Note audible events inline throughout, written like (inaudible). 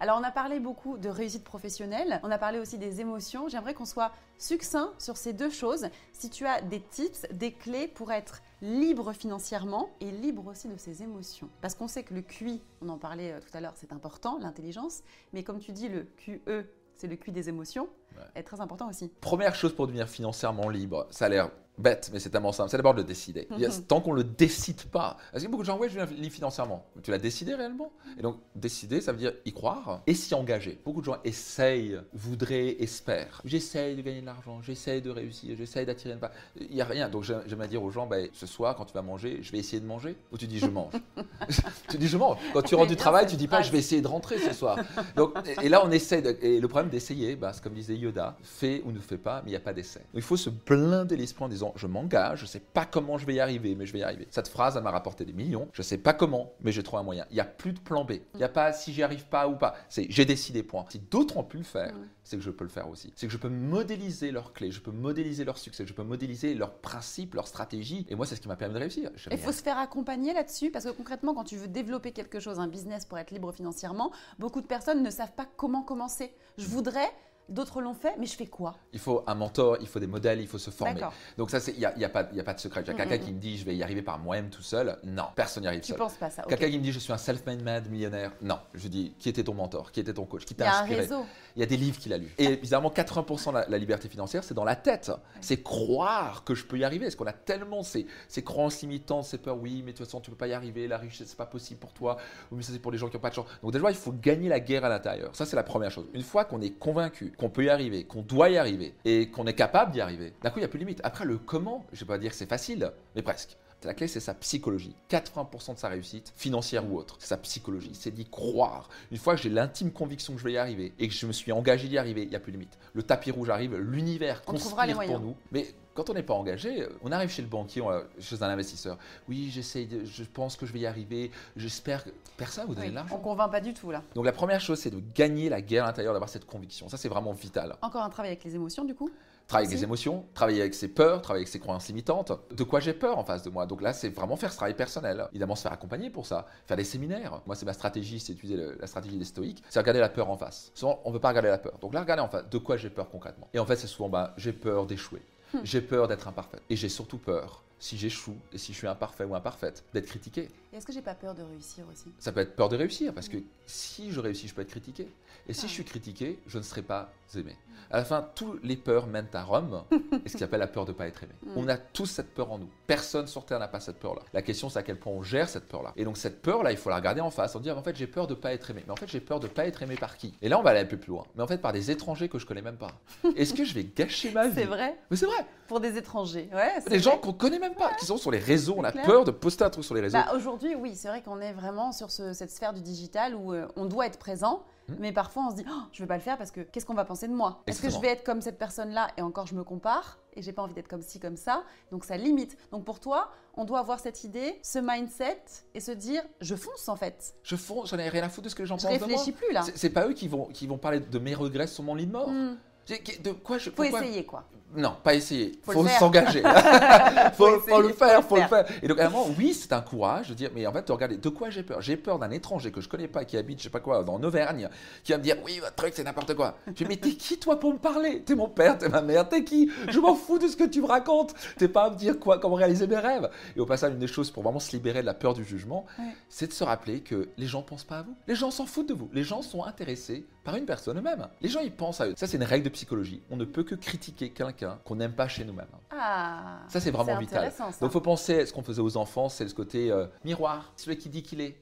Alors, on a parlé beaucoup de réussite professionnelle, on a parlé aussi des émotions. J'aimerais qu'on soit succinct sur ces deux choses. Si tu as des tips, des clés pour être libre financièrement et libre aussi de ses émotions. Parce qu'on sait que le QI, on en parlait euh, tout à l'heure, c'est important, l'intelligence, mais comme tu dis, le QE, c'est le QI des émotions, est très important aussi. Première chose pour devenir financièrement libre, ça a l'air bête, mais c'est tellement simple. C'est d'abord de le décider. Tant qu'on ne le décide pas. Parce que beaucoup de gens, ouais, je viens libre financièrement. Tu l'as décidé réellement? Et donc, décider, ça veut dire y croire et s'y engager. Beaucoup de gens essayent, voudraient, espèrent. J'essaye de gagner de l'argent, j'essaye de réussir, j'essaye d'attirer une part. Il n'y a rien. Donc, j'aime dire aux gens, ben, ce soir, quand tu vas manger, je vais essayer de manger. Ou tu dis, je mange. (laughs) (laughs) tu dis, je mange. Quand tu rentres du travail, tu dis pas, je vais essayer de rentrer ce soir. Donc, et, là, on essaie. et le problème d'essayer, ben, c'est comme disait Yoda, fais ou ne fais pas, mais il n'y a pas d'essai. Il faut se blinder l'esprit en disant, je m'engage, je ne sais pas comment je vais y arriver, mais je vais y arriver. Cette phrase, elle m'a rapporté des millions. Je ne sais pas comment, mais j'ai trouvé un moyen. Il n'y a plus de plan B. Il n'y a pas si j'y arrive pas ou pas. C'est j'ai décidé, point. Si d'autres ont pu le faire, c'est que je peux le faire aussi. C'est que je peux modéliser leurs clés, je peux modéliser leur succès, je peux modéliser leurs principes, leurs stratégies. Et moi, c'est ce qui m'a permis de réussir. Il faut se faire accompagner là-dessus parce que concrètement, quand tu veux développer quelque chose, un business pour être libre financièrement, beaucoup de personnes ne savent pas comment commencer. Je voudrais D'autres l'ont fait, mais je fais quoi? Il faut un mentor, il faut des modèles, il faut se former. Donc ça, il n'y a, y a, pas, a pas de secret. Il y a mm, quelqu'un mm, qui me dit je vais y arriver par moi-même tout seul. Non, personne n'y arrive tu seul. Tu penses pas ça Quelqu'un qui me dit je suis un self-made man millionnaire. Non, je dis qui était ton mentor, qui était ton coach, qui t'a inspiré. Il y a un réseau. Il y a des livres qu'il a lus. Et bizarrement, 80% de la, liberté financière, c'est dans la tête. C'est croire que je peux y arriver. Est-ce qu'on a tellement ces, ces croyances limitantes, ces peurs Oui, mais de toute façon, tu peux pas y arriver. La richesse, c'est pas possible pour toi. Oui, mais ça, c'est pour les gens qui n'ont pas de chance. Donc déjà, il faut gagner la guerre à l'intérieur. Ça, c'est la première chose. Une fois qu'on est convaincu qu'on peut y arriver, qu'on doit y arriver et qu'on est capable d'y arriver, d'un coup, il n'y a plus de limite. Après, le comment, je ne vais pas dire que c'est facile, mais presque. La clé, c'est sa psychologie. 80% de sa réussite, financière ou autre, c'est sa psychologie. C'est d'y croire. Une fois que j'ai l'intime conviction que je vais y arriver et que je me suis engagé d'y arriver, il n'y a plus de limite. Le tapis rouge arrive, l'univers conspire pour nous. Mais quand on n'est pas engagé, on arrive chez le banquier, chez un investisseur. Oui, j'essaye, je pense que je vais y arriver. J'espère que personne vous donne de l'argent. On ne convainc pas du tout là. Donc la première chose, c'est de gagner la guerre à l'intérieur, d'avoir cette conviction. Ça, c'est vraiment vital. Encore un travail avec les émotions, du coup? Travailler avec les émotions, travailler avec ses peurs, travailler avec ses croyances limitantes. De quoi j'ai peur en face de moi? Donc là, c'est vraiment faire ce travail personnel. Évidemment, se faire accompagner pour ça. Faire des séminaires. Moi, c'est ma stratégie, c'est utiliser la stratégie des stoïques. C'est regarder la peur en face. Souvent, on ne veut pas regarder la peur. Donc là, regarder en face. De quoi j'ai peur concrètement? Et en fait, c'est souvent, bah, j'ai peur d'échouer. J'ai peur d'être imparfaite. Et j'ai surtout peur, si j'échoue et si je suis imparfait ou imparfaite, d'être critiqué. Est-ce que j'ai pas peur de réussir aussi? Ça peut être peur de réussir, parce que si je réussis, je peux être critiqué. Et si ah. je suis critiqué, je ne serai pas aimé. À la fin, toutes les peurs mènent à Rome, (laughs) et ce qu'il appelle la peur de ne pas être aimé. Hmm. On a tous cette peur en nous. Personne sur Terre n'a pas cette peur-là. La question, c'est à quel point on gère cette peur-là. Et donc, cette peur-là, il faut la regarder en face, en dire, en fait, j'ai peur de ne pas être aimé. Mais en fait, j'ai peur de ne pas être aimé par qui? Et là, on va aller un peu plus loin. Mais en fait, par des étrangers que je connais même pas. (laughs) Est-ce que je vais gâcher ma vie? C'est vrai? Mais c'est vrai. Pour des étrangers. Ouais, des gens qu'on connaît même pas, qui sont sur les réseaux. On a peur de poster un truc sur les réseaux. Bah, Aujourd'hui, oui, c'est vrai qu'on est vraiment sur cette sphère du digital où euh, on doit être présent. Hmm. Mais parfois, on se dit, oh, je ne vais pas le faire parce que qu'est-ce qu'on va penser de moi? Est-ce que je vais être comme cette personne-là et encore je me compare et j'ai pas envie d'être comme ci, comme ça? Donc ça limite. Donc pour toi, on doit avoir cette idée, ce mindset et se dire, je fonce en fait. Je fonce, j'en ai rien à foutre de ce que les gens je pensent de moi. Je réfléchis plus là. C'est pas eux qui vont, qui vont parler de mes regrets sur mon lit de mort. Hmm. De quoi je. Faut essayer quoi. Non, pas essayer. Faut, faut s'engager. (laughs) faut, faut, le faire, faut, le faire. Et donc, à un moment, oui, c'est un courage de dire, mais en fait, de regarder, de quoi j'ai peur? J'ai peur d'un étranger que je connais pas, qui habite, je sais pas quoi, en Auvergne, qui va me dire, oui, votre truc, c'est n'importe quoi. Je dis, mais t'es qui, toi, pour me parler? T'es mon père, t'es ma mère, t'es qui? Je m'en fous de ce que tu me racontes. T'es pas à me dire quoi, comment réaliser mes rêves. Et au passage, une des choses pour vraiment se libérer de la peur du jugement, c'est de se rappeler que les gens pensent pas à vous. Les gens s'en foutent de vous. Les gens sont intéressés par une personne eux-mêmes. Les gens, ils pensent à eux. Ça, c'est une règle de psychologie. On ne peut que critiquer quelqu'un qu'on n'aime pas chez nous-mêmes. Ah, ça, c'est vraiment vital. Donc, il faut penser à ce qu'on faisait aux enfants, c'est ce côté euh, miroir, celui qui dit qu'il est.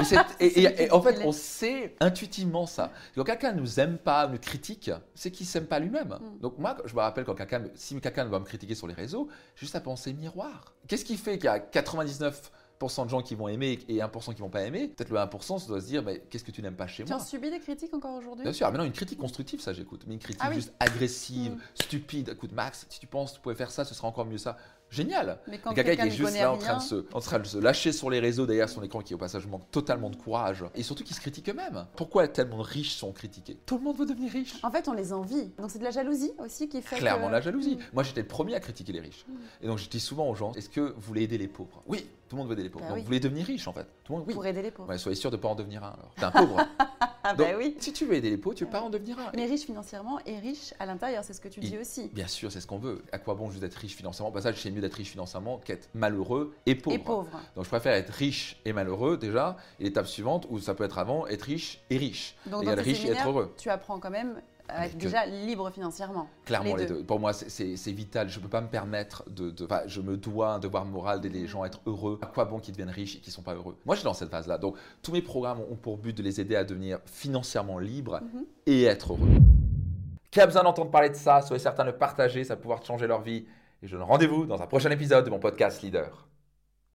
(laughs) et, en fait, on sait intuitivement ça. Quand quelqu'un ne nous aime pas, nous critique, c'est qu'il ne s'aime pas lui-même. Hmm. Donc, moi, je me rappelle quand quelqu'un, si quelqu'un va me critiquer sur les réseaux, juste à penser miroir. Qu'est-ce qui fait qu'il y a 99 de gens qui vont aimer et 1% qui vont pas aimer, peut-être le 1% ça doit se dire mais qu'est-ce que tu n'aimes pas chez moi Tu as subi des critiques encore aujourd'hui Bien sûr, mais non, une critique constructive, ça j'écoute. Mais une critique ah juste agressive, mm. stupide. Écoute, Max, si tu penses que tu pouvais faire ça, ce sera encore mieux ça génial. Mais quand quelqu'un qui est juste là en train, de se, en train de se lâcher sur les réseaux derrière son écran, qui au passage manque totalement de courage, et surtout qui se critique eux-mêmes. Pourquoi tellement de riches sont critiqués? Tout le monde veut devenir riche. En fait, on les envie. Donc c'est de la jalousie aussi qui fait. Clairement, la jalousie. Mm. Moi, j'étais le premier à critiquer les riches. Mm. Et donc, je dis souvent aux gens est-ce que vous voulez aider les pauvres? Oui, tout le monde veut aider les pauvres. Bah donc, vous voulez devenir riche en fait. Tout le monde, oui. Pour aider les pauvres. soyez sûr de ne pas en devenir un alors. T'es un pauvre. (laughs) Ah Donc, bah oui. Si tu veux aider les pauvres, tu veux pas en devenir un. Mais riche financièrement et riche à l'intérieur, c'est ce que tu dis aussi. Bien sûr, c'est ce qu'on veut. À quoi bon juste d'être riche financièrement? Bah ça, je sais mieux d'être riche financièrement qu'être malheureux et pauvre. Et pauvre. Donc je préfère être riche et malheureux déjà. Et l'étape suivante, où ça peut être avant, être riche et riche. Donc Et dans être riche et être heureux. tu apprends quand même à être que- déjà libre financièrement. Clairement, Les les deux. Pour moi, c'est- vital. Je ne peux pas me permettre de. je me dois un devoir moral d'aider les gens à être heureux. À quoi bon qu'ils deviennent riches et qu'ils ne sont pas heureux? Moi, je suis dans cette phase-là. Donc, tous mes programmes ont pour but de les aider à devenir financièrement libres Mhm. et être heureux. Qui a besoin d'entendre parler de ça Soyez certain de le partager, ça va pouvoir changer leur vie. Et je donne rendez-vous dans un prochain épisode de mon podcast Leader.